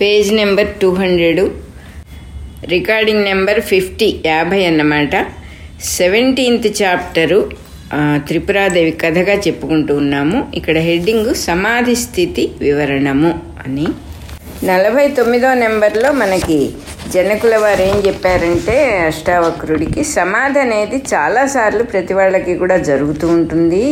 Page number two hundred recording number fifty యాభై అన్నమాట. Seventeenth chapter Tripura Devi కథగా చెప్పుకుంటూ ఉన్నాము. ఇక్కడ హెడ్డింగ్ సమాధి స్థితి వివరణము అని. నలభై తొమ్మిదో నెంబర్లో మనకి జనకుల వారు ఏం చెప్పారంటే అష్టావక్రుడికి సమాధి అనేది చాలాసార్లు ప్రతి వాళ్ళకి కూడా జరుగుతూ ఉంటుంది.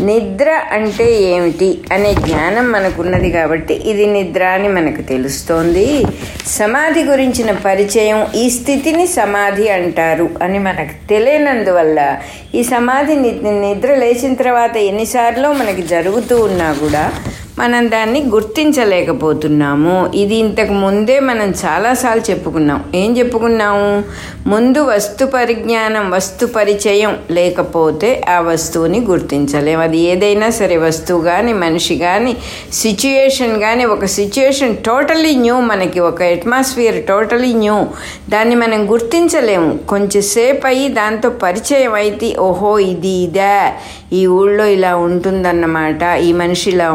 నిద్ర అంటే ఏమిటి అనే జ్ఞానం మనకున్నది కాబట్టి ఇది నిద్ర అని మనకు తెలుస్తోంది. సమాధి గురించిన పరిచయం ఈ స్థితిని సమాధి అంటారు అని మనకు తెలియనందువల్ల ఈ సమాధి ని- నిద్ర లేచిన తర్వాత ఎన్నిసార్లు మనకి జరుగుతూ ఉన్నా కూడా మనం దాన్ని గుర్తించలేకపోతున్నాము. ఇది ఇంతకు ముందే మనం చాలాసార్లు చెప్పుకున్నాం. ఏం చెప్పుకున్నాము? ముందు వస్తు పరిజ్ఞానం వస్తు పరిచయం లేకపోతే ఆ వస్తువుని గుర్తించలేము అది ఏదైనా సరే వస్తువు కానీ మనిషి కానీ సిచ్యుయేషన్ కానీ ఒక సిచ్యుయేషన్ టోటలీ న్యూ మనకి ఒక అట్మాస్ఫియర్ టోటలీ న్యూ దాన్ని మనం గుర్తించలేము. కొంచెంసేపు అయ్యి దాంతో పరిచయం అయితే ఓహో ఇది ఇదా. ఈ ఊళ్ళో ఇలా ఉంటుందన్నమాట. ఈ మనిషి ఇలా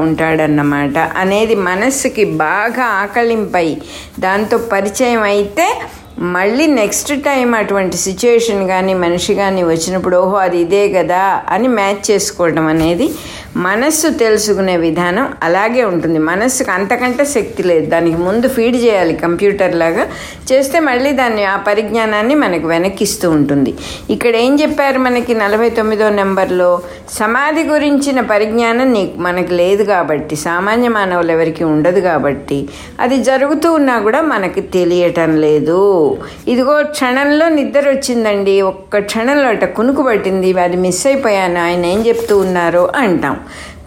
అన్నమాట. అనేది మనస్సుకి బాగా ఆకలింపై దాంతో పరిచయం అయితే మళ్ళీ నెక్స్ట్ టైం అటువంటి సిచ్యుయేషన్ కానీ మనిషి కానీ వచ్చినప్పుడు ఓహో అది ఇదే కదా అని మ్యాచ్ చేసుకోవడం అనేది మనస్సు తెలుసుకునే విధానం అలాగే ఉంటుంది. మనస్సుకు అంతకంటే శక్తి లేదు. దానికి ముందు ఫీడ్ చేయాలి కంప్యూటర్ లాగా. చేస్తే మళ్ళీ దాన్ని ఆ పరిజ్ఞానాన్ని మనకు వెనక్కిస్తూ ఉంటుంది. ఇక్కడ ఏం చెప్పారు మనకి నలభై తొమ్మిదో నెంబర్లో? సమాధి గురించిన పరిజ్ఞానం నీకు మనకు లేదు కాబట్టి సామాన్య మానవులు ఎవరికి ఉండదు కాబట్టి అది జరుగుతూ ఉన్నా కూడా మనకి తెలియటం లేదు. ఇదిగో క్షణంలో నిద్ర వచ్చిందండి. ఒక్క క్షణంలో అట కునుకు పట్టింది. అది మిస్ అయిపోయాను. ఆయన ఏం చెప్తూ ఉన్నారో అంటాం.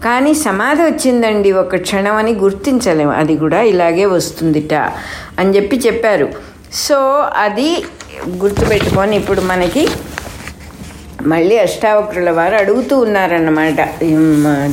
కానీ సమాధి వచ్చిందండి ఒక క్షణం అని గుర్తించలేము. అది కూడా ఇలాగే వస్తుందిట అని చెప్పి చెప్పారు. సో అది గుర్తుపెట్టుకొని ఇప్పుడు మనకి మళ్ళీ అష్టావక్రుల వారు అడుగుతూ ఉన్నారన్నమాట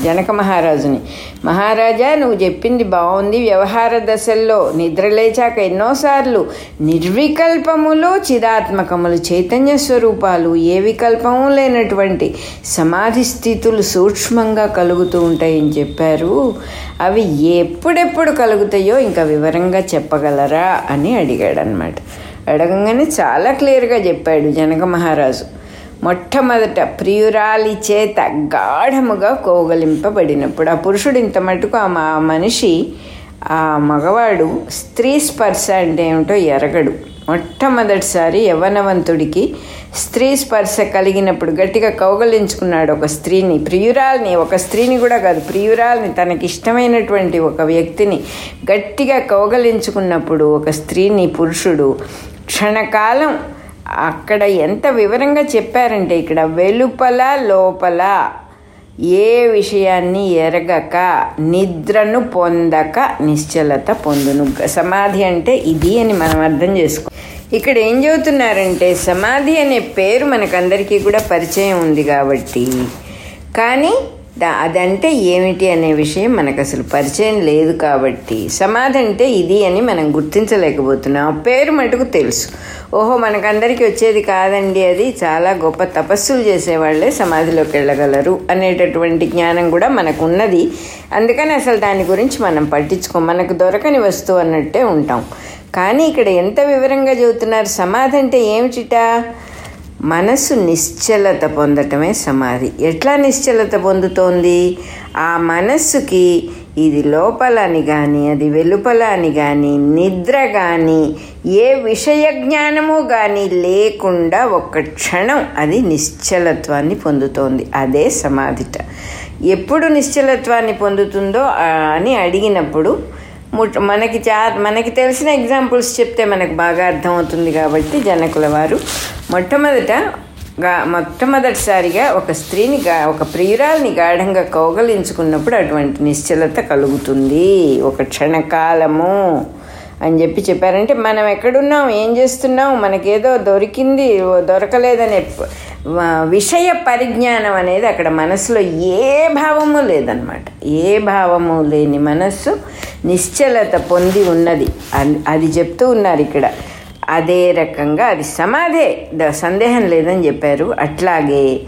జనక మహారాజుని. మహారాజా నువ్వు చెప్పింది బాగుంది వ్యవహార దశల్లో నిద్ర లేచాక ఎన్నోసార్లు నిర్వికల్పములు చిదాత్మకములు చైతన్య స్వరూపాలు ఏ వికల్పము లేనటువంటి సమాధి స్థితులు సూక్ష్మంగా కలుగుతూ ఉంటాయని చెప్పారు. అవి ఎప్పుడెప్పుడు కలుగుతాయో ఇంకా వివరంగా చెప్పగలరా? అని అడిగాడనమాట అడగంగానే చాలా క్లియర్గా చెప్పాడు జనక మహారాజు. మొట్టమొదట ప్రియురాలి చేత గాఢముగా కోగలింపబడినప్పుడు ఆ పురుషుడు ఇంత మటుకు ఆ మా- మనిషి ఆ మగవాడు స్త్రీ స్పర్శ అంటే ఏమిటో ఎరగడు. మొట్టమొదటిసారి యవ్వనవంతుడికి స్త్రీ స్పర్శ కలిగినప్పుడు గట్టిగా కౌగలించుకున్నాడు ఒక స్త్రీని. ప్రియురాల్ని ఒక స్త్రీని కూడా కాదు ప్రియురాల్ని తనకి ఇష్టమైనటువంటి ఒక వ్యక్తిని గట్టిగా కౌగలించుకున్నప్పుడు ఒక స్త్రీని పురుషుడు క్షణకాలం అక్కడ ఎంత వివరంగా చెప్పారంటే ఇక్కడ వెలుపల లోపల ఏ విషయాన్ని ఎరగక నిద్రను పొందక నిశ్చలత పొందును. సమాధి అంటే ఇది అని మనం అర్థం చేసుకో. ఇక్కడ ఏం చెబుతున్నారంటే సమాధి అనే పేరు మనకందరికీ కూడా పరిచయం ఉంది కాబట్టి. కానీ దా అదంటే ఏమిటి అనే విషయం మనకు అసలు పరిచయం లేదు కాబట్టి. సమాధి అంటే ఇది అని మనం గుర్తించలేకపోతున్నాం. ఆ పేరు మటుకు తెలుసు. ఓహో మనకందరికీ వచ్చేది కాదండి అది. చాలా గొప్ప తపస్సులు చేసేవాళ్ళే సమాధిలోకి వెళ్ళగలరు అనేటటువంటి జ్ఞానం కూడా మనకు ఉన్నది అందుకని అసలు దాని గురించి మనం పట్టించుకోం మనకు దొరకని వస్తువు అన్నట్టే ఉంటాం. కానీ ఇక్కడ ఎంత వివరంగా చెబుతున్నారు? సమాధి అంటే ఏమిటిటా? మనసు నిశ్చలత పొందటమే సమాధి. ఎట్లా నిశ్చలత పొందుతోంది? ఆ మనస్సుకి ఇది లోపల అని కానీ అది వెలుపల అని కానీ నిద్ర కానీ ఏ విషయ జ్ఞానము కానీ లేకుండా ఒక్క క్షణం అది నిశ్చలత్వాన్ని పొందుతోంది. అదే సమాధిట. ఎప్పుడు నిశ్చలత్వాన్ని పొందుతుందో అని అడిగినప్పుడు మనకి చా మనకి తెలిసిన ఎగ్జాంపుల్స్ చెప్తే మనకు బాగా అర్థమవుతుంది కాబట్టి జనకుల వారు మొట్టమొదట గా మొట్టమొదటిసారిగా ఒక స్త్రీని గా ఒక ప్రియురాల్ని గాఢంగా కౌగలించుకున్నప్పుడు అటువంటి నిశ్చలత కలుగుతుంది. ఒక క్షణకాలము అని చెప్పి చెప్పారంటే మనం ఎక్కడున్నాం? ఏం చేస్తున్నాం? మనకేదో దొరికింది దొరకలేదనే విషయ పరిజ్ఞానం అనేది అక్కడ మనసులో ఏ భావము లేదనమాట ఏ భావము లేని మనస్సు నిశ్చలత పొంది ఉన్నది. అన్- అది చెప్తూ ఉన్నారు ఇక్కడ. అదే రకంగా అది సమాధే. సందేహం లేదని చెప్పారు. అట్లాగే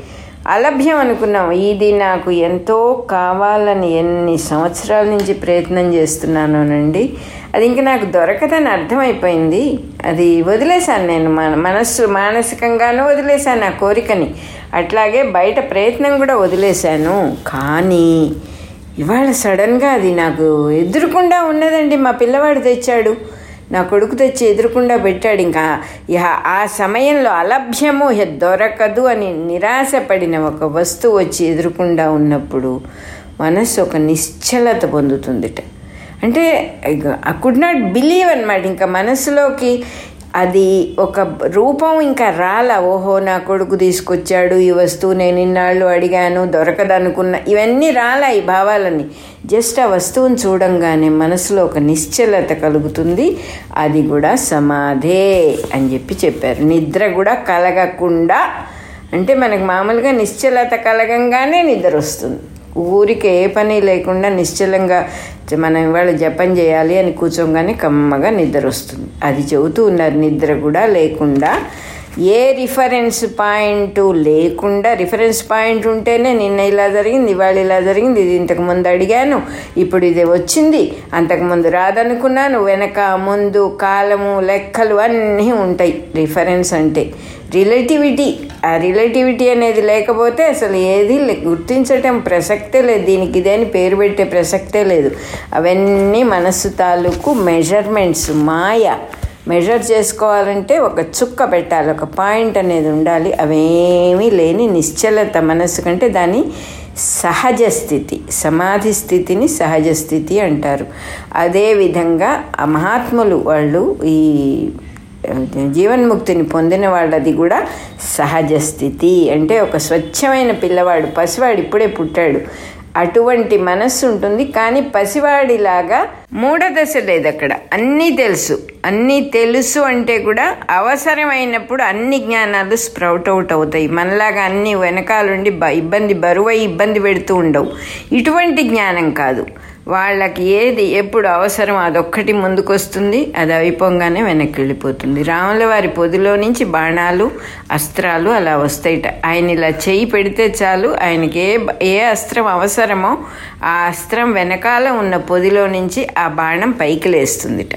అలభ్యం అనుకున్నాం. ఇది నాకు ఎంతో కావాలని ఎన్ని సంవత్సరాల నుంచి ప్రయత్నం చేస్తున్నానోనండి. అది ఇంక నాకు దొరకదని అర్థమైపోయింది. అది వదిలేశాను నేను. మన మనస్సు మానసికంగానూ వదిలేశాను ఆ కోరికని. అట్లాగే బయట ప్రయత్నం కూడా వదిలేశాను. కానీ ఇవాళ సడన్గా అది నాకు ఎదురుకుండా ఉన్నదండి. మా పిల్లవాడు తెచ్చాడు. నా కొడుకు తెచ్చి ఎదురుకుండా పెట్టాడు. ఇంకా ఇహ ఆ సమయంలో అలభ్యము దొరకదు అని నిరాశపడిన ఒక వస్తువు వచ్చి ఎదురుకుండా ఉన్నప్పుడు మనస్సు ఒక నిశ్చలత పొందుతుందిట. అంటే ఐ కుడ్ నాట్ బిలీవ్ అనమాట ఇంకా మనసులోకి అది ఒక రూపం ఇంకా రాల. ఓహో నా కొడుకు తీసుకొచ్చాడు ఈ వస్తువు నేను ఇన్నాళ్ళు అడిగాను దొరకదనుకున్న ఇవన్నీ రాలా ఈ భావాలని. జస్ట్ ఆ వస్తువుని చూడంగానే మనసులో ఒక నిశ్చలత కలుగుతుంది. అది కూడా సమాధే అని చెప్పి చెప్పారు. నిద్ర కూడా కలగకుండా అంటే మనకు మామూలుగా నిశ్చలత కలగంగానే నిద్ర వస్తుంది. ఊరికి ఏ పని లేకుండా నిశ్చలంగా మనం ఇవాళ జపం చేయాలి అని కూర్చోగానే కమ్మగా నిద్ర వస్తుంది. అది చెబుతూ ఉన్నారు నిద్ర కూడా లేకుండా. ఏ రిఫరెన్స్ పాయింట్ లేకుండా రిఫరెన్స్ పాయింట్ ఉంటేనే నిన్న ఇలా జరిగింది ఇవాళ ఇలా జరిగింది ఇది ఇంతకు ముందు అడిగాను ఇప్పుడు ఇది వచ్చింది అంతకుముందు రాదనుకున్నాను వెనక ముందు కాలము లెక్కలు అన్నీ ఉంటాయి. రిఫరెన్స్ అంటే రిలేటివిటీ ఆ రిలేటివిటీ అనేది లేకపోతే అసలు ఏది గుర్తించటం ప్రసక్తే లేదు. దీనికి ఇదేని పేరు పెట్టే ప్రసక్తే లేదు. అవన్నీ మనస్సు తాలూకు మెజర్మెంట్స్ మాయ. మెజర్ చేసుకోవాలంటే ఒక చుక్క పెట్టాలి. ఒక పాయింట్ అనేది ఉండాలి. అవేమీ లేని నిశ్చలత మనస్సు కంటే దాని సహజ స్థితి సమాధి స్థితిని సహజ స్థితి అంటారు. అదేవిధంగా ఆ మహాత్ములు వాళ్ళు ఈ జీవన్ముక్తిని పొందిన వాళ్ళది కూడా సహజ స్థితి. అంటే ఒక స్వచ్ఛమైన పిల్లవాడు పసివాడు ఇప్పుడే పుట్టాడు. అటువంటి మనస్సు ఉంటుంది. కానీ పసివాడిలాగా మూఢదశ లేదు అక్కడ. అన్నీ తెలుసు. అన్నీ తెలుసు అంటే కూడా అవసరమైనప్పుడు అన్ని జ్ఞానాలు స్ప్రౌట్ అవుట్ అవుతాయి. మనలాగా అన్ని వెనకాలండి బ ఇబ్బంది బరువై ఇబ్బంది పెడుతూ ఉండవు. ఇటువంటి జ్ఞానం కాదు. వాళ్ళకి ఏది ఎప్పుడు అవసరం అదొక్కటి ముందుకొస్తుంది అది అయిపోగానే వెనక్కి వెళ్ళిపోతుంది రాముల వారి పొదిలో నుంచి బాణాలు అస్త్రాలు అలా వస్తాయిట. ఆయన ఇలా చేయి పెడితే చాలు ఆయనకి ఏ ఏ అస్త్రం అవసరమో ఆ అస్త్రం వెనకాల ఉన్న పొదిలో నుంచి ఆ బాణం పైకి లేస్తుందిట.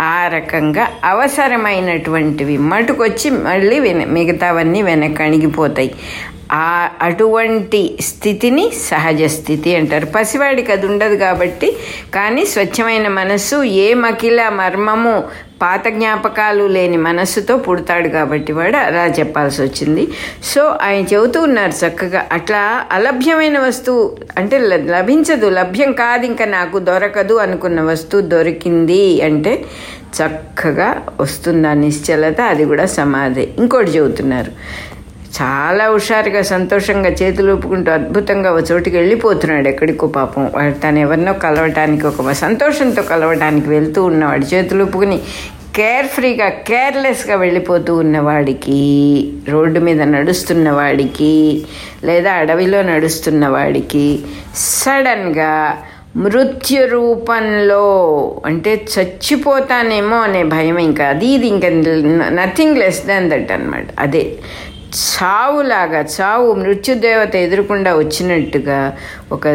ఆ రకంగా అవసరమైనటువంటివి మటుకొచ్చి మళ్ళీ వెన మిగతావన్నీ వెనకణిగిపోతాయి. ఆ అటువంటి స్థితిని సహజ స్థితి అంటారు. పసివాడికి అది ఉండదు కాబట్టి కానీ స్వచ్ఛమైన మనస్సు ఏ మకిల మర్మము పాత జ్ఞాపకాలు లేని మనస్సుతో పుడతాడు కాబట్టి వాడు అలా చెప్పాల్సి వచ్చింది సో ఆయన చెబుతూ ఉన్నారు చక్కగా అట్లా అలభ్యమైన వస్తువు అంటే లభించదు లభ్యం కాదు ఇంకా నాకు దొరకదు అనుకున్న వస్తువు దొరికింది అంటే చక్కగా వస్తుంది ఆ నిశ్చలత అది కూడా సమాధి. ఇంకోటి చెబుతున్నారు చాలా హుషారుగా సంతోషంగా చేతులు ఊపుకుంటూ అద్భుతంగా ఒక చోటికి వెళ్ళిపోతున్నాడు ఎక్కడికో పాపం. వాడు తను ఎవరినో కలవటానికి ఒక సంతోషంతో కలవటానికి వెళ్తూ ఉన్నవాడు చేతులు ఊపుకుని కేర్ ఫ్రీగా కేర్లెస్గా వెళ్ళిపోతూ ఉన్నవాడికి రోడ్డు మీద నడుస్తున్నవాడికి లేదా అడవిలో నడుస్తున్న వాడికి సడన్గా మృత్యు రూపంలో అంటే చచ్చిపోతానేమో అనే భయం ఇంకా. అది ఇది ఇంకా నథింగ్ లెస్ దాన్ దట్ అనమాట అదే. చావులాగా చావు మృత్యుదేవత ఎదురుకుండా వచ్చినట్టుగా ఒక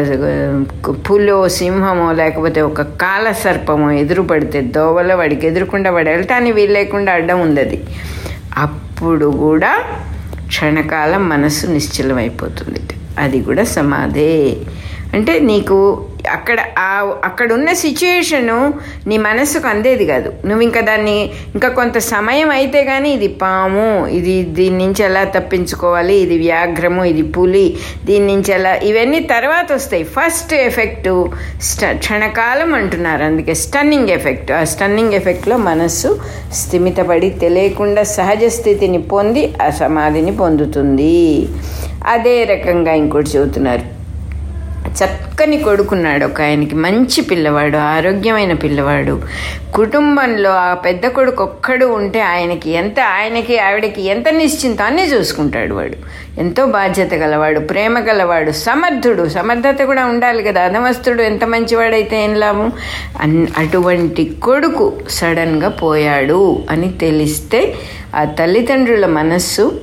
పులో సింహమో లేకపోతే ఒక కాల సర్పమో ఎదురు పడితే దోవలో వాడికి ఎదురకుండా వాడు వెళ్ళటానికి వీల్లేకుండా అడ్డం ఉంది అది అప్పుడు కూడా క్షణకాలం మనసు నిశ్చలమైపోతుంది. అది కూడా సమాధే. అంటే నీకు అక్కడ ఆ అక్కడ ఉన్న సిచ్యుయేషను నీ మనస్సుకు అందేది కాదు. నువ్వు ఇంకా దాన్ని ఇంకా కొంత సమయం అయితే కానీ ఇది పాము ఇది దీని నుంచి ఎలా తప్పించుకోవాలి ఇది వ్యాఘ్రము ఇది పులి దీని నుంచి ఎలా ఇవన్నీ తర్వాత వస్తాయి. ఫస్ట్ ఎఫెక్ట్ స్ట క్షణకాలం అంటున్నారు. అందుకే స్టన్నింగ్ ఎఫెక్ట్ ఆ స్టన్నింగ్ ఎఫెక్ట్లో మనస్సు స్థిమితపడి తెలియకుండా సహజ స్థితిని పొంది ఆ సమాధిని పొందుతుంది. అదే రకంగా ఇంకోటి చెబుతున్నారు. చక్కని కొడుకున్నాడు ఒక ఆయనకి. మంచి పిల్లవాడు ఆరోగ్యమైన పిల్లవాడు. కుటుంబంలో ఆ పెద్ద కొడుకు ఒక్కడు ఉంటే ఆయనకి ఎంత ఆయనకి ఆవిడకి ఎంత నిశ్చింతాన్ని అన్నీ చూసుకుంటాడు వాడు. ఎంతో బాధ్యత గలవాడు ప్రేమ గలవాడు సమర్థుడు. సమర్థత కూడా ఉండాలి కదా. అధమస్తుడు ఎంత మంచివాడైతే ఏం లాభం? అన్ అటువంటి కొడుకు సడన్గా పోయాడు అని తెలిస్తే ఆ తల్లిదండ్రుల మనస్సు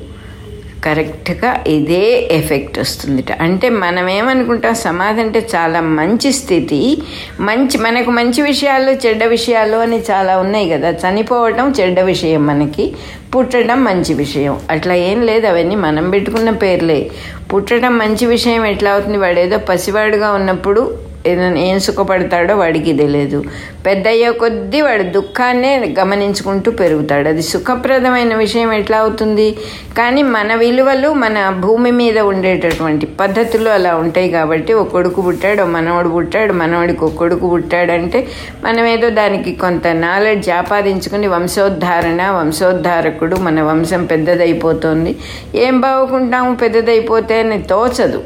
కరెక్ట్గా ఇదే ఎఫెక్ట్ వస్తుంది అంటే మనం ఏమనుకుంటాం సమాధి అంటే చాలా మంచి స్థితి. మంచి మనకు మంచి విషయాలు చెడ్డ విషయాలు అని చాలా ఉన్నాయి కదా. చనిపోవటం చెడ్డ విషయం మనకి పుట్టడం మంచి విషయం. అట్లా ఏం లేదు అవన్నీ మనం పెట్టుకున్న పేర్లే. పుట్టడం మంచి విషయం ఎట్లా అవుతుంది? వాడు ఏదో పసివాడుగా ఉన్నప్పుడు ఏం సుఖపడతాడో వాడికి తెలియదు పెద్ద అయ్యే కొద్దీ వాడు దుఃఖాన్నే గమనించుకుంటూ పెరుగుతాడు. అది సుఖప్రదమైన విషయం ఎట్లా అవుతుంది? కానీ మన విలువలు మన భూమి మీద ఉండేటటువంటి పద్ధతులు అలా ఉంటాయి కాబట్టి ఒక కొడుకు పుట్టాడు ఒక మనవడు పుట్టాడు మనవడికి ఒక కొడుకు పుట్టాడంటే మనం ఏదో దానికి కొంత నాలెడ్జ్ ఆపాదించుకుని వంశోద్ధారణ వంశోద్ధారకుడు మన వంశం పెద్దదైపోతుంది. ఏం బాగుకుంటాము పెద్దదైపోతే అని తోచదు.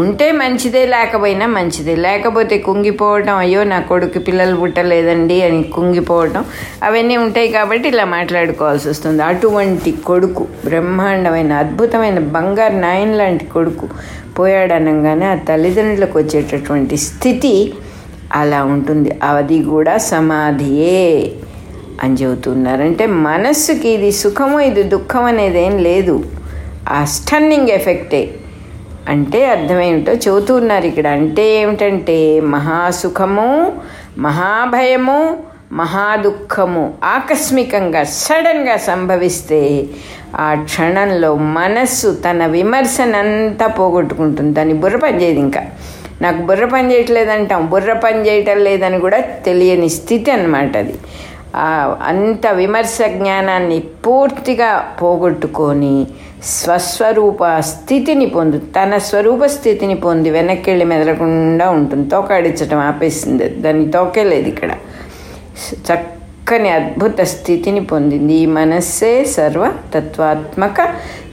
ఉంటే మంచిదే లేకపోయినా మంచిదే. లేకపోతే కుంగిపోవటం అయ్యో నా కొడుకు పిల్లలు పుట్టలేదండి అని కుంగిపోవటం అవన్నీ ఉంటాయి కాబట్టి ఇలా మాట్లాడుకోవాల్సి వస్తుంది. అటువంటి కొడుకు బ్రహ్మాండమైన అద్భుతమైన బంగారు నాయన్ లాంటి కొడుకు పోయాడనగానే ఆ తల్లిదండ్రులకు వచ్చేటటువంటి స్థితి అలా ఉంటుంది. అది కూడా సమాధియే అని చెబుతున్నారు అంటే మనస్సుకి ఇది సుఖము ఇది దుఃఖం అనేది ఏం లేదు. ఆ స్టన్నింగ్ ఎఫెక్టే. అంటే అర్థమేమిటో చెబుతూ ఉన్నారు ఇక్కడ. అంటే ఏమిటంటే మహాసుఖము మహాభయము మహాదుఖము ఆకస్మికంగా సడన్గా సంభవిస్తే ఆ క్షణంలో మనస్సు తన విమర్శనంతా పోగొట్టుకుంటుంది. దాన్ని బుర్ర పనిచేయదు ఇంకా. నాకు బుర్ర పని చేయట్లేదంటాం. బుర్ర పని చేయటం లేదని కూడా తెలియని స్థితి అనమాట అది. అంత విమర్శ జ్ఞానాన్ని పూర్తిగా పోగొట్టుకొని స్వస్వరూప స్థితిని పొందు తన స్వరూప స్థితిని పొంది వెనక్కి వెళ్ళి మెదలకుండా ఉంటుంది. తోకాడించడం ఆపేసింది. దాన్ని తోకేలేదు ఇక్కడ. చక్కని అద్భుత స్థితిని పొందింది. ఈ మనస్సే సర్వ తత్వాత్మక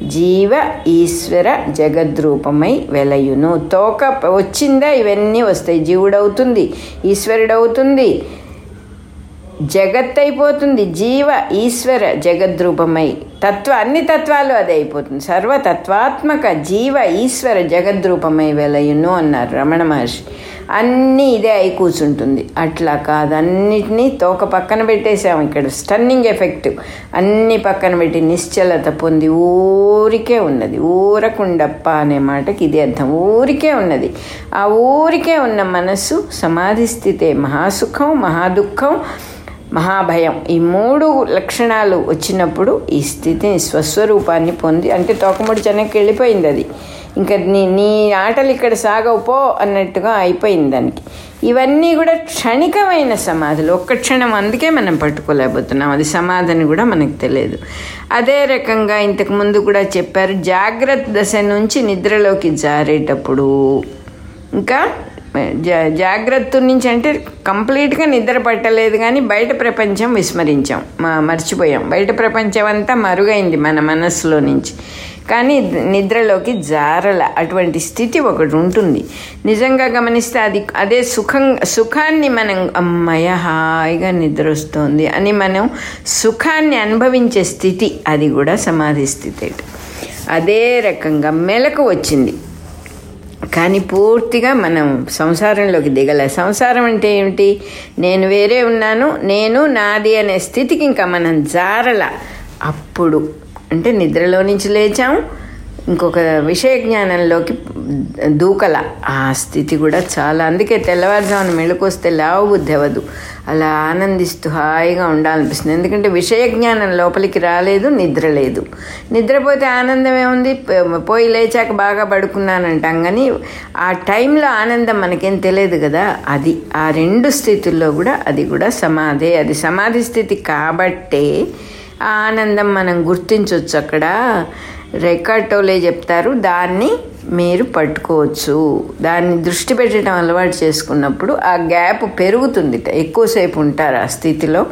జీవ ఈశ్వర జగద్రూపమై వెలయును. తోక వచ్చిందా? ఇవన్నీ వస్తాయి. జీవుడవుతుంది ఈశ్వరుడవుతుంది జగత్ అయిపోతుంది జీవ ఈశ్వర జగద్రూపమై. తత్వ అన్ని తత్వాలు అది అయిపోతుంది. సర్వతత్వాత్మక జీవ ఈశ్వర జగద్రూపమై వెలయును అన్నారు రమణ మహర్షి. అన్నీ ఇదే అయి కూర్చుంటుంది. అట్లా కాదు అన్నిటినీ తోక పక్కన పెట్టేశాము ఇక్కడ. Stunning effect. అన్ని పక్కన పెట్టి నిశ్చలత పొంది ఊరికే ఉన్నది. ఊరకుండప్ప అనే మాటకి ఇది అర్థం. ఊరికే ఉన్నది. ఆ ఊరికే ఉన్న మనస్సు సమాధి స్థితే మహాసుఖం మహాదుఖం మహాభయం. ఈ మూడు లక్షణాలు వచ్చినప్పుడు ఈ స్థితిని స్వస్వరూపాన్ని పొంది అంటే తోకముడి చెనక్కి వెళ్ళిపోయింది అది. ఇంకా నీ నీ ఆటలు ఇక్కడ సాగవు పో అన్నట్టుగా అయిపోయింది దానికి. ఇవన్నీ కూడా క్షణికమైన సమాధులు. ఒక్క క్షణం అందుకే మనం పట్టుకోలేకపోతున్నాం. అది సమాధిని కూడా మనకు తెలియదు. అదే రకంగా ఇంతకు ముందు కూడా చెప్పారు జాగ్రత్త దశ నుంచి నిద్రలోకి జారేటప్పుడు. ఇంకా జా జాగ్రత్త నుంచి అంటే కంప్లీట్గా నిద్ర పట్టలేదు కానీ బయట ప్రపంచం విస్మరించాం. మా మర్చిపోయాం. బయట ప్రపంచం అంతా మరుగైంది మన మనస్సులో నుంచి. కానీ నిద్రలోకి జారల అటువంటి స్థితి ఒకటి ఉంటుంది. నిజంగా గమనిస్తే అది అదే సుఖం సుఖాన్ని మనం అమ్మయ్య హాయిగా నిద్ర వస్తుంది అని మనం సుఖాన్ని అనుభవించే స్థితి అది కూడా సమాధి స్థితి. అదే రకంగా మెలకు వచ్చింది. కానీ పూర్తిగా మనం సంసారంలోకి దిగల. సంసారం అంటే ఏమిటి? నేను వేరే ఉన్నాను నేను నాది అనే స్థితికి ఇంకా మనం జారల. అప్పుడు అంటే నిద్రలో నుంచి లేచాం ఇంకొక విషయ జ్ఞానంలోకి దూకల. ఆ స్థితి కూడా చాలా. అందుకే తెల్లవారుజామున మెళుకొస్తే లావు బుద్ధి అవ్వదు. అలా ఆనందిస్తూ హాయిగా ఉండాలనిపిస్తుంది. ఎందుకంటే విషయ జ్ఞానం లోపలికి రాలేదు నిద్ర లేదు. నిద్రపోతే ఆనందం ఏముంది? పోయి లేచాక బాగా పడుకున్నానంటాం కానీ ఆ టైంలో ఆనందం మనకేం తెలియదు కదా. అది ఆ రెండు స్థితుల్లో కూడా అది కూడా సమాధే. అది సమాధి స్థితి కాబట్టే ఆ ఆనందం మనం గుర్తించవచ్చు అక్కడ. రికార్టోలే చెప్తారు. దాన్ని మీరు పట్టుకోవచ్చు. దాన్ని దృష్టి పెట్టడం అలవాటు చేసుకున్నప్పుడు ఆ గ్యాప్ పెరుగుతుంది. ఎక్కువసేపు ఉంటారు ఆ స్థితిలో.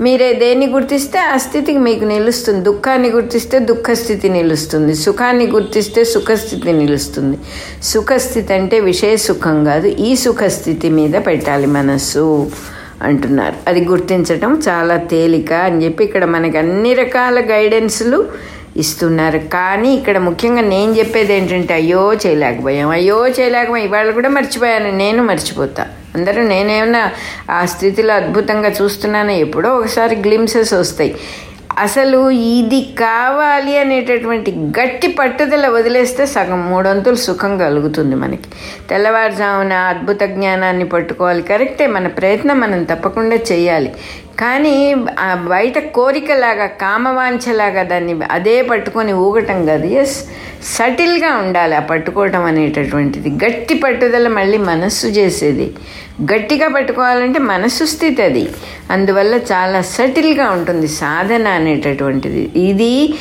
మీరే దేన్ని గుర్తిస్తే ఆ స్థితికి మీకు నిలుస్తుంది. దుఃఖాన్ని గుర్తిస్తే దుఃఖస్థితి నిలుస్తుంది. సుఖాన్ని గుర్తిస్తే సుఖస్థితి నిలుస్తుంది. సుఖస్థితి అంటే విషయ సుఖం కాదు. ఈ సుఖస్థితి మీద పెట్టాలి మనస్సు అంటున్నారు. అది గుర్తించటం చాలా తేలిక అని చెప్పి ఇక్కడ మనకి అన్ని రకాల గైడెన్స్లు ఇస్తున్నారు. కానీ ఇక్కడ ముఖ్యంగా నేను చెప్పేది ఏంటంటే అయ్యో చేయలేకపోయాం అయ్యో చేయలేకపోయాం. ఇవాళ కూడా మర్చిపోయాను నేను మర్చిపోతా. అందరూ నేనేమన్నా ఆ స్థితిలో అద్భుతంగా చూస్తున్నాను ఎప్పుడో ఒకసారి గ్లిమ్సెస్ వస్తాయి. అసలు ఇది కావాలి అనేటటువంటి గట్టి పట్టుదల వదిలేస్తే సగం మూడొంతులు సుఖం కలుగుతుంది మనకి. తెల్లవారుజామున అద్భుత జ్ఞానాన్ని పట్టుకోవాలి. కరెక్టే మన ప్రయత్నం మనం తప్పకుండా చేయాలి. కానీ ఆ బయట కోరికలాగా కామవాంఛలాగా దాన్ని అదే పట్టుకొని ఊగటం కాదు. ఎస్ సటిల్గా ఉండాలి ఆ పట్టుకోవటం అనేటటువంటిది. గట్టి పట్టుదల మళ్ళీ మనస్సు చేసేది. గట్టిగా పట్టుకోవాలంటే మనస్సు స్థితి అది. అందువల్ల చాలా సటిల్గా ఉంటుంది సాధన అనేటటువంటిది. ఇది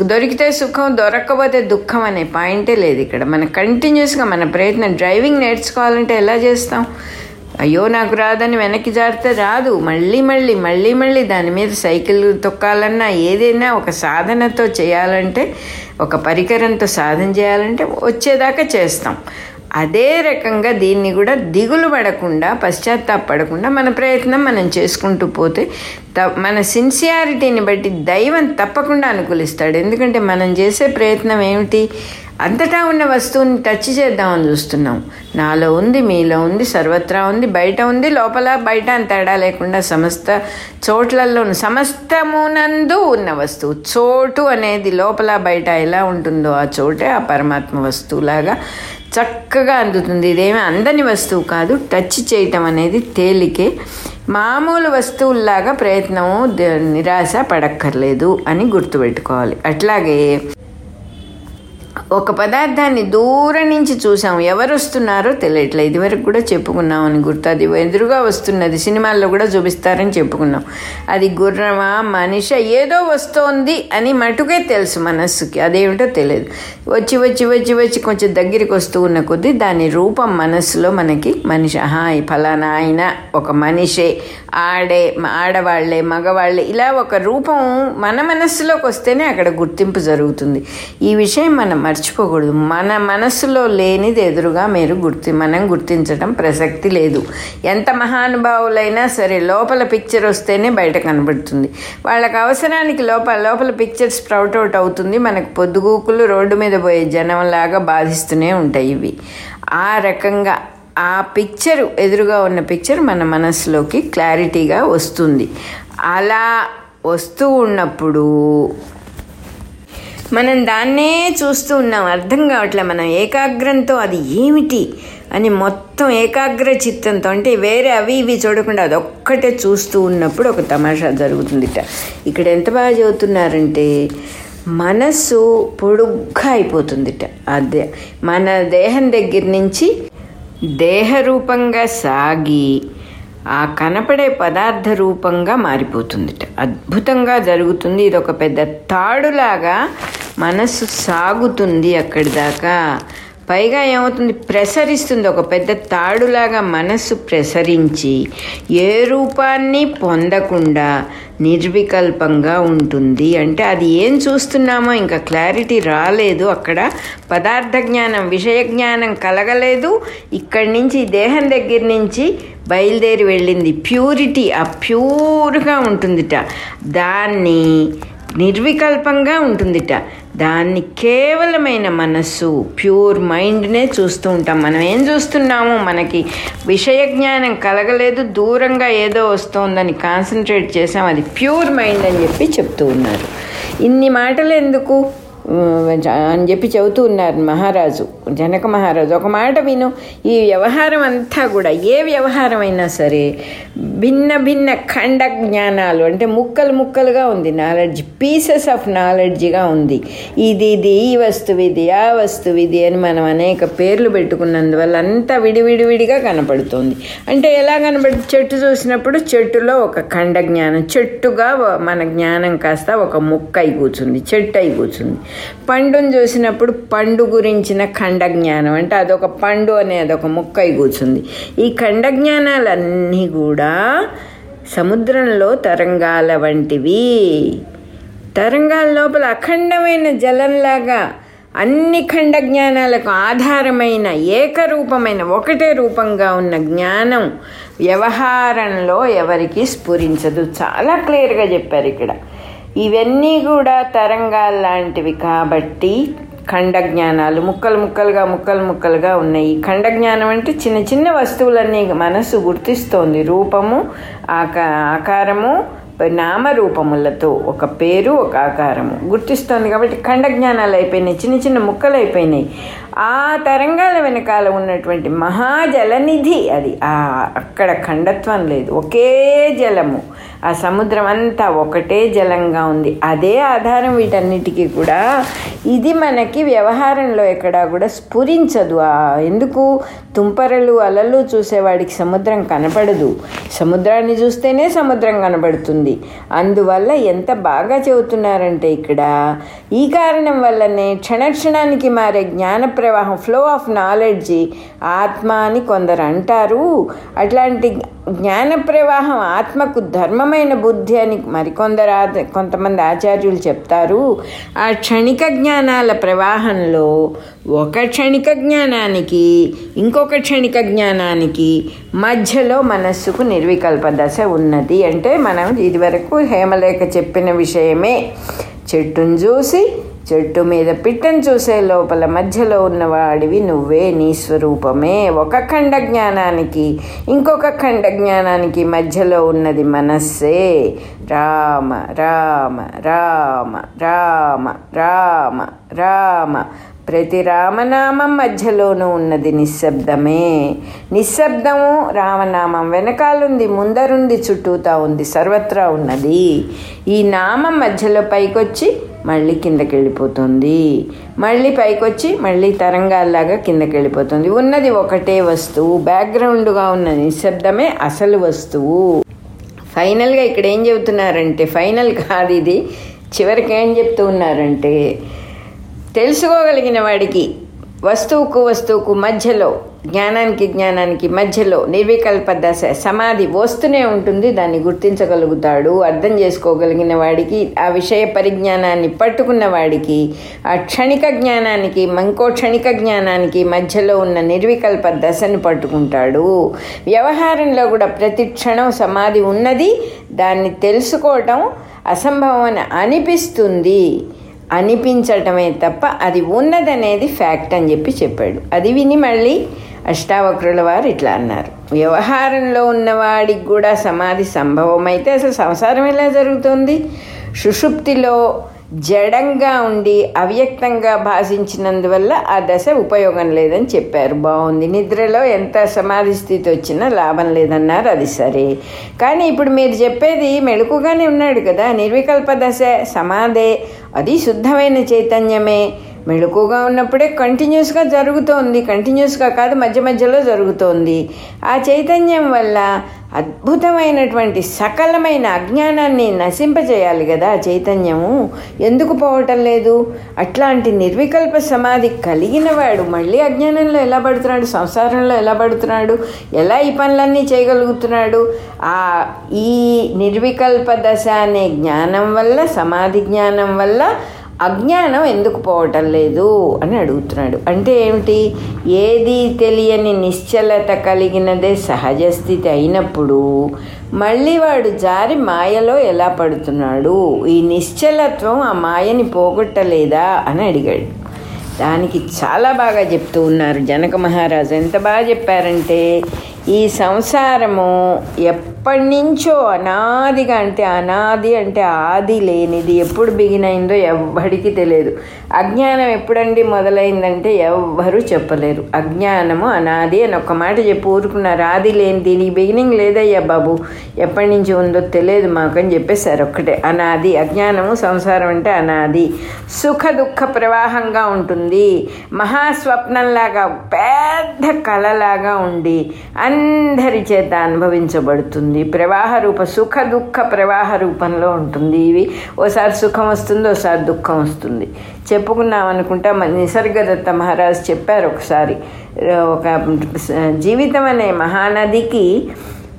దొరికితే సుఖం దొరకకపోతే దుఃఖం అనే పాయింటే లేదు ఇక్కడ. మన కంటిన్యూస్గా మన ప్రయత్నం డ్రైవింగ్ నేర్చుకోవాలంటే ఎలా చేస్తాం? అయ్యో నాకు రాదని వెనక్కి జారితే రాదు. మళ్ళీ మళ్ళీ మళ్ళీ మళ్ళీ దాని మీద సైకిల్ తొక్కాలన్నా ఏదైనా ఒక సాధనతో చేయాలంటే ఒక పరికరంతో సాధన చేయాలంటే వచ్చేదాకా చేస్తాం. అదే రకంగా దీన్ని కూడా దిగులు పడకుండా పశ్చాత్తాపడకుండా మన ప్రయత్నం మనం చేసుకుంటూ పోతే త మన సిన్సియారిటీని బట్టి దైవం తప్పకుండా అనుకూలిస్తాడు. ఎందుకంటే మనం చేసే ప్రయత్నం ఏమిటి? అంతటా ఉన్న వస్తువుని టచ్ చేద్దామని చూస్తున్నాం. నాలో ఉంది మీలో ఉంది సర్వత్రా ఉంది బయట ఉంది లోపల బయట అని తేడా లేకుండా సమస్త చోట్లలో సమస్తమునందు ఉన్న వస్తువు. చోటు అనేది లోపల బయట ఎలా ఉంటుందో ఆ చోటే ఆ పరమాత్మ వస్తువులాగా చక్కగా అందుతుంది. ఇదేమి అందని వస్తువు కాదు టచ్ చేయటం అనేది తేలికే మామూలు వస్తువుల్లాగా ప్రయత్నము నిరాశ పడక్కర్లేదు అని గుర్తుపెట్టుకోవాలి. అట్లాగే ఒక పదార్థాన్ని దూరం నుంచి చూసాం. ఎవరు వస్తున్నారో తెలియట్లే. ఇదివరకు కూడా చెప్పుకున్నాం అని గుర్తు. అది ఎదురుగా వస్తున్నది సినిమాల్లో కూడా చూపిస్తారని చెప్పుకున్నాం. అది గుర్రమా? మనిష? ఏదో వస్తోంది అని మటుకే తెలుసు మనస్సుకి. అదేమిటో తెలియదు. వచ్చి వచ్చి వచ్చి వచ్చి కొంచెం దగ్గరికి వస్తూ ఉన్న కొద్దీ దాని రూపం మనస్సులో మనకి మనిషి. హాయ్ ఫలానా ఆయన ఒక మనిషే. ఆడే ఆడవాళ్ళే మగవాళ్ళే ఇలా ఒక రూపం మన మనస్సులోకి వస్తేనే అక్కడ గుర్తింపు జరుగుతుంది. ఈ విషయం మనం మర్చిపోకూడదు. మన మనసులో లేనిది ఎదురుగా మీరు గుర్తి మనం గుర్తించడం ప్రసక్తి లేదు. ఎంత మహానుభావులైనా సరే లోపల పిక్చర్ వస్తేనే బయట కనబడుతుంది. వాళ్ళకి అవసరానికి లోపల లోపల పిక్చర్ స్ప్రౌట్ అవుట్ అవుతుంది. మనకు పొద్దుగూకులు రోడ్డు మీద పోయే జనంలాగా బాధిస్తూనే ఉంటాయి ఇవి. ఆ రకంగా ఆ పిక్చర్ ఎదురుగా ఉన్న పిక్చర్ మన మనసులోకి క్లారిటీగా వస్తుంది. అలా వస్తూ ఉన్నప్పుడు మనం దాన్నే చూస్తూ ఉన్నాం. అర్థం కావట్లే మనం ఏకాగ్రంతో అది ఏమిటి అని మొత్తం ఏకాగ్ర చిత్తంతో అంటే వేరే అవి ఇవి చూడకుండా అది ఒక్కటే చూస్తూ ఉన్నప్పుడు ఒక తమాషా జరుగుతుందిట ఇక్కడ ఎంత బాగా చదువుతున్నారంటే మనస్సు పొడుగ్గా అయిపోతుందిట అదే మన దేహం దగ్గర నుంచి దేహరూపంగా సాగి ఆ కనపడే పదార్థ రూపంగా మారిపోతుందిట. అద్భుతంగా జరుగుతుంది. ఇది ఒక పెద్ద తాడులాగా మనస్సు సాగుతుంది అక్కడి దాకా. పైగా ఏమవుతుంది? ప్రసరిస్తుంది. ఒక పెద్ద తాడులాగా మనస్సు ప్రసరించి ఏ రూపాన్ని పొందకుండా నిర్వికల్పంగా ఉంటుంది. అంటే అది ఏం చూస్తున్నామో ఇంకా క్లారిటీ రాలేదు. అక్కడ పదార్థ జ్ఞానం విషయ జ్ఞానం కలగలేదు. ఇక్కడి నుంచి దేహం దగ్గర నుంచి బయలుదేరి వెళ్ళింది. ప్యూరిటీ ఆ ప్యూర్గా ఉంటుందిట. దాన్ని నిర్వికల్పంగా ఉంటుందిట. దాన్ని కేవలమైన మనస్సు ప్యూర్ మైండ్నే చూస్తూ ఉంటాం. మనం ఏం చూస్తున్నాము మనకి విషయ జ్ఞానం కలగలేదు దూరంగా ఏదో వస్తోందని కాన్సన్ట్రేట్ చేసాం. అది ప్యూర్ మైండ్ అని చెప్పి చెప్తూ ఉన్నారు. ఇన్ని మాటలు ఎందుకు? అని చెప్పి చెబుతూ ఉన్నారు మహారాజు జనక మహారాజు. ఒక మాట విను ఈ వ్యవహారం అంతా కూడా ఏ వ్యవహారం అయినా సరే భిన్న భిన్న ఖండ జ్ఞానాలు అంటే ముక్కలు ముక్కలుగా ఉంది నాలెడ్జ్ పీసెస్ ఆఫ్ నాలెడ్జ్గా ఉంది. ఇది ఇది ఈ వస్తువు ఇది ఆ వస్తువు ఇది అని మనం అనేక పేర్లు పెట్టుకున్నందువల్ల అంతా విడివిడివిడిగా కనపడుతుంది. అంటే ఎలా కనపడు చెట్టు చూసినప్పుడు చెట్టులో ఒక ఖండ జ్ఞానం చెట్టుగా మన జ్ఞానం కాస్త ఒక ముక్క అయి కూర్చుంది చెట్టు అయి కూర్చుంది. పండుని చూసినప్పుడు పండు గురించిన ఖండజ్ఞానం అంటే అదొక పండు అనే అదొక ముక్కై కూర్చుంది. ఈ ఖండజ్ఞానాలన్నీ కూడా సముద్రంలో తరంగాల వంటివి. తరంగాల లోపల అఖండమైన జలంలాగా అన్ని ఖండ జ్ఞానాలకు ఆధారమైన ఏకరూపమైన ఒకటే రూపంగా ఉన్న జ్ఞానం వ్యవహారంలో ఎవరికి స్ఫురించదు. చాలా క్లియర్గా చెప్పారు ఇక్కడ. ఇవన్నీ కూడా తరంగాలు లాంటివి కాబట్టి ఖండ జ్ఞానాలు ముక్కలు ముక్కలుగా ముక్కలు ముక్కలుగా ఉన్నాయి. ఖండజ్ఞానం ఖండ జ్ఞానం అంటే చిన్న చిన్న వస్తువులన్నీ మనసు గుర్తిస్తోంది. రూపము ఆకా ఆకారము నామరూపములతో ఒక పేరు ఒక ఆకారము గుర్తిస్తోంది కాబట్టి ఖండ జ్ఞానాలు అయిపోయినాయి. చిన్న చిన్న ముక్కలు అయిపోయినాయి. ఆ తరంగాల వెనకాల ఉన్నటువంటి మహాజలనిధి అది. ఆ అక్కడ ఖండత్వం లేదు. ఒకే జలము. ఆ సముద్రం అంతా ఒకటే జలంగా ఉంది. అదే ఆధారం వీటన్నిటికీ కూడా ఇది మనకి వ్యవహారంలో ఎక్కడా కూడా స్ఫురించదు. ఆ ఎందుకు? తుంపరలు అలలు చూసేవాడికి సముద్రం కనపడదు. సముద్రాన్ని చూస్తేనే సముద్రం కనబడుతుంది. అందువల్ల ఎంత బాగా చెబుతున్నారంటే ఇక్కడ ఈ కారణం వల్లనే క్షణక్షణానికి మారే జ్ఞాన ప్రవాహం ఫ్లో ఆఫ్ నాలెడ్జి ఆత్మ అని కొందరు అంటారు అట్లాంటి జ్ఞాన ప్రవాహం ఆత్మకు ధర్మమైన బుద్ధి అని మరికొందరు కొంతమంది ఆచార్యులు చెప్తారు. ఆ క్షణిక జ్ఞానాల ప్రవాహంలో ఒక క్షణిక జ్ఞానానికి ఇంకొక క్షణిక జ్ఞానానికి మధ్యలో మనస్సుకు నిర్వికల్ప దశ ఉన్నది. అంటే మనం ఇదివరకు హేమలేఖ చెప్పిన విషయమే. చెట్టును చూసి చెట్టు మీద పిట్టను చూసే లోపల మధ్యలో ఉన్నవాడివి నువ్వే నీ స్వరూపమే. ఒక ఖండ జ్ఞానానికి ఇంకొక ఖండ జ్ఞానానికి మధ్యలో ఉన్నది మనస్సే. రామ రామ రామ రామ రామ రామ ప్రతి రామనామం మధ్యలోనూ ఉన్నది నిశ్శబ్దమే. నిశ్శబ్దము రామనామం వెనకాలుంది ముందరుంది చుట్టూతా ఉంది సర్వత్రా ఉన్నది. ఈ నామం మధ్యలో పైకొచ్చి మళ్ళీ కిందకి వెళ్ళిపోతుంది మళ్ళీ పైకొచ్చి మళ్ళీ తరంగాల్లాగా కిందకి వెళ్ళిపోతుంది ఉన్నది ఒకటే వస్తువు. బ్యాక్గ్రౌండ్గా ఉన్న నిశ్శబ్దమే అసలు వస్తువు. ఫైనల్గా ఇక్కడ ఏం చెబుతున్నారంటే ఫైనల్ కాదు ఇది. చివరికి ఏం చెప్తూ ఉన్నారంటే తెలుసుకోగలిగిన వాడికి వస్తువుకు వస్తువుకు మధ్యలో జ్ఞానానికి జ్ఞానానికి మధ్యలో నిర్వికల్ప దశ సమాధి వస్తూనే ఉంటుంది. దాన్ని గుర్తించగలుగుతాడు. అర్థం చేసుకోగలిగిన వాడికి ఆ విషయ పరిజ్ఞానాన్ని పట్టుకున్న వాడికి ఆ క్షణిక జ్ఞానానికి ఇంకో క్షణిక జ్ఞానానికి మధ్యలో ఉన్న నిర్వికల్ప దశను పట్టుకుంటాడు. వ్యవహారంలో కూడా ప్రతి క్షణం సమాధి ఉన్నది. దాన్ని తెలుసుకోవటం అసంభవం అనిపిస్తుంది. అనిపించటమే తప్ప అది ఉన్నదనేది ఫ్యాక్ట్ అని చెప్పి చెప్పాడు. అది విని మళ్ళీ అష్టావక్రుల వారు ఇట్లా అన్నారు. వ్యవహారంలో ఉన్నవాడికి కూడా సమాధి సంభవమైతే అసలు సంసారం ఎలా జరుగుతుంది? సుషుప్తిలో జడంగా ఉండి అవ్యక్తంగా భాషించినందువల్ల ఆ దశ ఉపయోగం లేదని చెప్పారు. బాగుంది. నిద్రలో ఎంత సమాధి స్థితి వచ్చినా లాభం లేదన్నారు. అది సరే. కానీ ఇప్పుడు మీరు చెప్పేది మెళుకుగానే ఉన్నాడు కదా. నిర్వికల్ప దశ సమాధే అది శుద్ధమైన చైతన్యమే మెళుకుగా ఉన్నప్పుడే కంటిన్యూస్గా జరుగుతోంది. కంటిన్యూస్గా కాదు మధ్య మధ్యలో జరుగుతోంది. ఆ చైతన్యం వల్ల అద్భుతమైనటువంటి సకలమైన అజ్ఞానాన్ని నశింపజేయాలి కదా ఆ చైతన్యము. ఎందుకు పోవటం లేదు? అట్లాంటి నిర్వికల్ప సమాధి కలిగిన వాడు మళ్ళీ అజ్ఞానంలో ఎలా పడుతున్నాడు? సంసారంలో ఎలా పడుతున్నాడు? ఎలా ఈ పనులన్నీ చేయగలుగుతున్నాడు? ఆ ఈ నిర్వికల్ప దశ అనే జ్ఞానం వల్ల సమాధి జ్ఞానం వల్ల అజ్ఞానం ఎందుకు పోవటం లేదు అని అడుగుతున్నాడు. అంటే ఏమిటి? ఏది తెలియని నిశ్చలత కలిగినదే సహజ స్థితి అయినప్పుడు మళ్ళీ వాడు జారి మాయలో ఎలా పడుతున్నాడు? ఈ నిశ్చలత్వం ఆ మాయని పోగొట్టలేదా అని అడిగాడు. దానికి చాలా బాగా చెప్తూ ఉన్నారు జనక మహారాజు. ఎంత బాగా చెప్పారంటే ఈ సంసారము ఎప్పటి నుంచో అనాదిగా అంటే అనాది అంటే ఆది లేనిది ఎప్పుడు బిగినైందో ఎవ్వడికి తెలియదు. అజ్ఞానం ఎప్పుడండి మొదలైందంటే ఎవ్వరూ చెప్పలేరు. అజ్ఞానము అనాది అని ఒక మాట చెప్పి ఊరుకున్నారు. ఆది లేని దీనికి బిగినింగ్ లేదయ్యా బాబు. ఎప్పటి నుంచి ఉందో తెలియదు మాకు అని చెప్పేశారు ఒక్కటే. అనాది అజ్ఞానము సంసారం అంటే అనాది. సుఖ దుఃఖ ప్రవాహంగా ఉంటుంది. మహాస్వప్నంలాగా పెద్ద కళలాగా ఉండి అని అందరి చేత అనుభవించబడుతుంది. ప్రవాహ రూప సుఖ దుఃఖ ప్రవాహ రూపంలో ఉంటుంది ఇవి. ఓసారి సుఖం వస్తుంది ఓసారి దుఃఖం వస్తుంది. చెప్పుకున్నాం అనుకుంటా మన నిసర్గదత్త మహారాజు చెప్పారు ఒకసారి. ఒక జీవితం అనే మహానదికి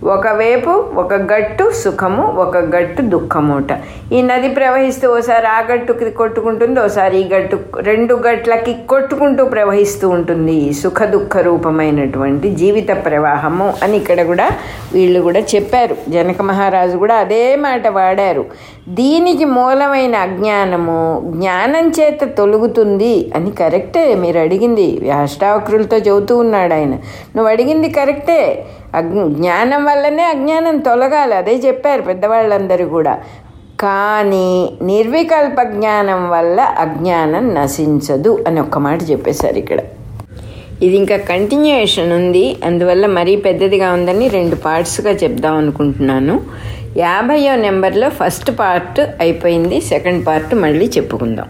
ఒకవైపు ఒక గట్టు సుఖము ఒక గట్టు దుఃఖముట. ఈ నది ప్రవహిస్తూ ఓసారి ఆ గట్టుకి కొట్టుకుంటుంది ఓసారి ఈ గట్టు రెండు గట్లకి కొట్టుకుంటూ ప్రవహిస్తూ ఉంటుంది ఈ సుఖ దుఃఖ రూపమైనటువంటి జీవిత ప్రవాహము అని ఇక్కడ కూడా వీళ్ళు కూడా చెప్పారు. జనక మహారాజు కూడా అదే మాట వాడారు. దీనికి మూలమైన అజ్ఞానము జ్ఞానం చేత తొలుగుతుంది అని కరెక్టే. మీరు అడిగింది అష్టావక్రులతో చెబుతూ ఉన్నాడు ఆయన. నువ్వు అడిగింది కరెక్టే. అజ్ఞ జ్ఞానం వల్లనే అజ్ఞానం తొలగాలి. అదే చెప్పారు పెద్దవాళ్ళందరూ కూడా. కానీ నిర్వికల్ప జ్ఞానం వల్ల అజ్ఞానం నశించదు అని ఒక్క మాట చెప్పేశారు ఇక్కడ. ఇది ఇంకా కంటిన్యూయేషన్ ఉంది. అందువల్ల మరీ పెద్దదిగా ఉందని రెండు పార్ట్స్గా చెప్దాం అనుకుంటున్నాను. యాభయో నెంబర్లో ఫస్ట్ పార్ట్ అయిపోయింది. సెకండ్ పార్ట్ మళ్ళీ చెప్పుకుందాం.